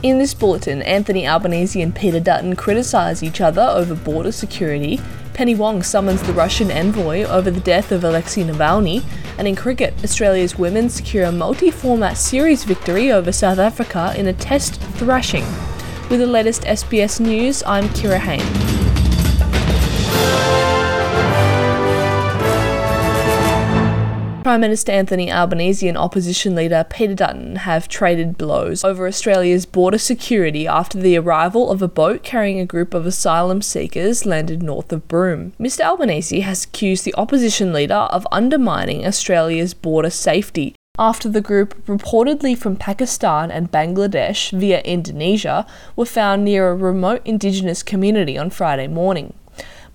In this bulletin, Anthony Albanese and Peter Dutton criticise each other over border security, Penny Wong summons the Russian envoy over the death of Alexei Navalny, and in cricket, Australia's women secure a multi format series victory over South Africa in a test thrashing. With the latest SBS news, I'm Kira Hain. Prime Minister Anthony Albanese and opposition leader Peter Dutton have traded blows over Australia's border security after the arrival of a boat carrying a group of asylum seekers landed north of Broome. Mr Albanese has accused the opposition leader of undermining Australia's border safety after the group, reportedly from Pakistan and Bangladesh via Indonesia, were found near a remote indigenous community on Friday morning.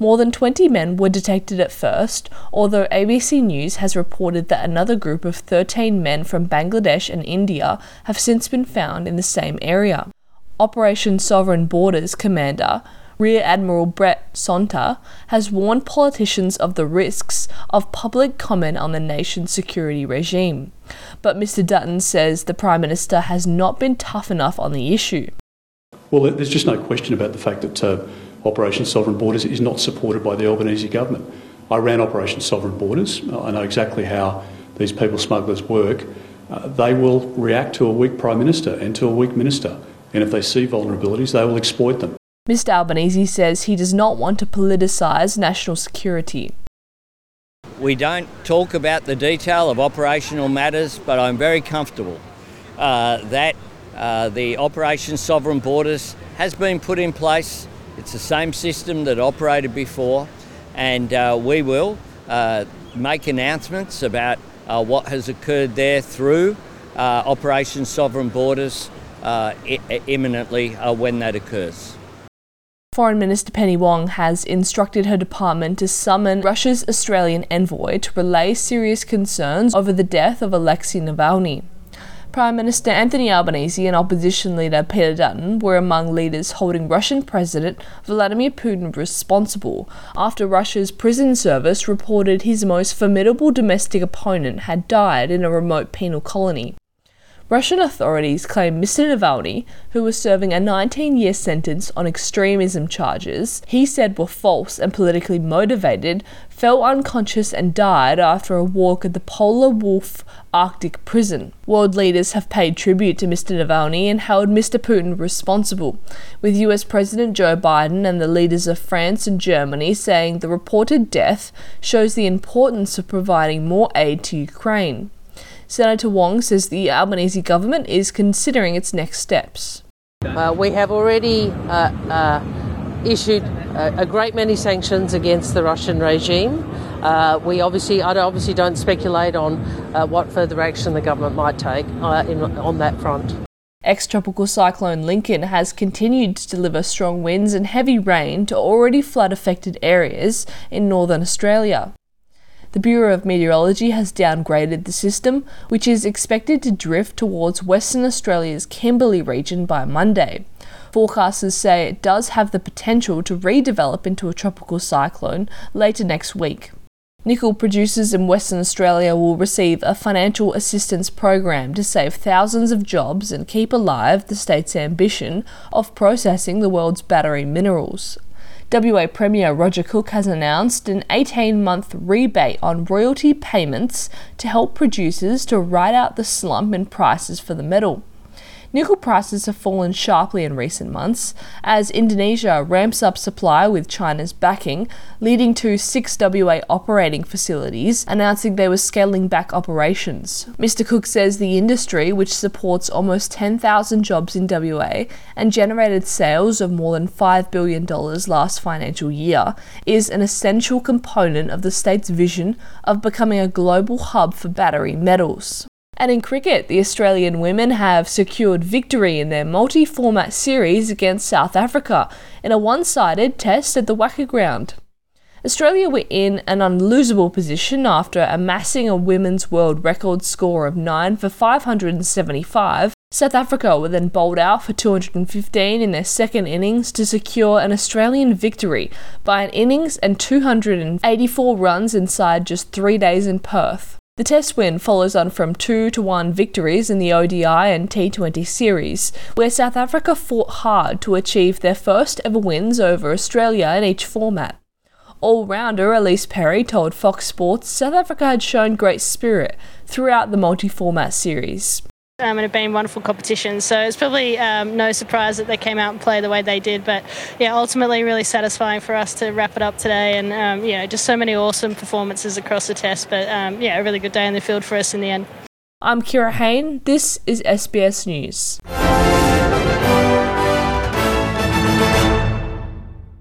More than 20 men were detected at first, although ABC News has reported that another group of 13 men from Bangladesh and India have since been found in the same area. Operation Sovereign Borders commander Rear Admiral Brett Sonter has warned politicians of the risks of public comment on the nation's security regime. But Mr Dutton says the Prime Minister has not been tough enough on the issue. Well, there's just no question about the fact that uh, Operation Sovereign Borders is not supported by the Albanese government. I ran Operation Sovereign Borders. I know exactly how these people smugglers work. Uh, they will react to a weak Prime Minister and to a weak Minister, and if they see vulnerabilities, they will exploit them. Mr Albanese says he does not want to politicise national security. We don't talk about the detail of operational matters, but I'm very comfortable uh, that uh, the Operation Sovereign Borders has been put in place it's the same system that operated before, and uh, we will uh, make announcements about uh, what has occurred there through uh, Operation Sovereign Borders uh, I- imminently uh, when that occurs. Foreign Minister Penny Wong has instructed her department to summon Russia's Australian envoy to relay serious concerns over the death of Alexei Navalny. Prime Minister Anthony Albanese and opposition leader Peter Dutton were among leaders holding Russian President Vladimir Putin responsible after Russia's prison service reported his most formidable domestic opponent had died in a remote penal colony. Russian authorities claim Mr. Navalny, who was serving a 19 year sentence on extremism charges he said were false and politically motivated, fell unconscious and died after a walk at the Polar Wolf Arctic prison. World leaders have paid tribute to Mr. Navalny and held Mr. Putin responsible, with US President Joe Biden and the leaders of France and Germany saying the reported death shows the importance of providing more aid to Ukraine. Senator Wong says the Albanese government is considering its next steps. Uh, we have already uh, uh, issued a, a, great many sanctions against the Russian regime. Uh, we obviously, I obviously don't speculate on uh, what further action the government might take uh, in, on that front. Ex tropical cyclone Lincoln has continued to deliver strong winds and heavy rain to already flood affected areas in northern Australia. The Bureau of Meteorology has downgraded the system, which is expected to drift towards Western Australia's Kimberley region by Monday. Forecasters say it does have the potential to redevelop into a tropical cyclone later next week. Nickel producers in Western Australia will receive a financial assistance program to save thousands of jobs and keep alive the state's ambition of processing the world's battery minerals. WA Premier Roger Cook has announced an 18 month rebate on royalty payments to help producers to ride out the slump in prices for the metal. Nickel prices have fallen sharply in recent months as Indonesia ramps up supply with China's backing, leading to six WA operating facilities announcing they were scaling back operations. Mr. Cook says the industry, which supports almost 10,000 jobs in WA and generated sales of more than $5 billion last financial year, is an essential component of the state's vision of becoming a global hub for battery metals. And in cricket, the Australian women have secured victory in their multi format series against South Africa in a one sided test at the WACA ground. Australia were in an unlosable position after amassing a women's world record score of 9 for 575. South Africa were then bowled out for 215 in their second innings to secure an Australian victory by an innings and 284 runs inside just three days in Perth. The Test win follows on from 2 to 1 victories in the ODI and T20 series, where South Africa fought hard to achieve their first ever wins over Australia in each format. All rounder Ellyse Perry told Fox Sports South Africa had shown great spirit throughout the multi format series. Um, and have been a wonderful competitions. So it's probably um, no surprise that they came out and played the way they did. But yeah, ultimately, really satisfying for us to wrap it up today. And um, you know, just so many awesome performances across the test. But um, yeah, a really good day in the field for us in the end. I'm Kira Hain. This is SBS News.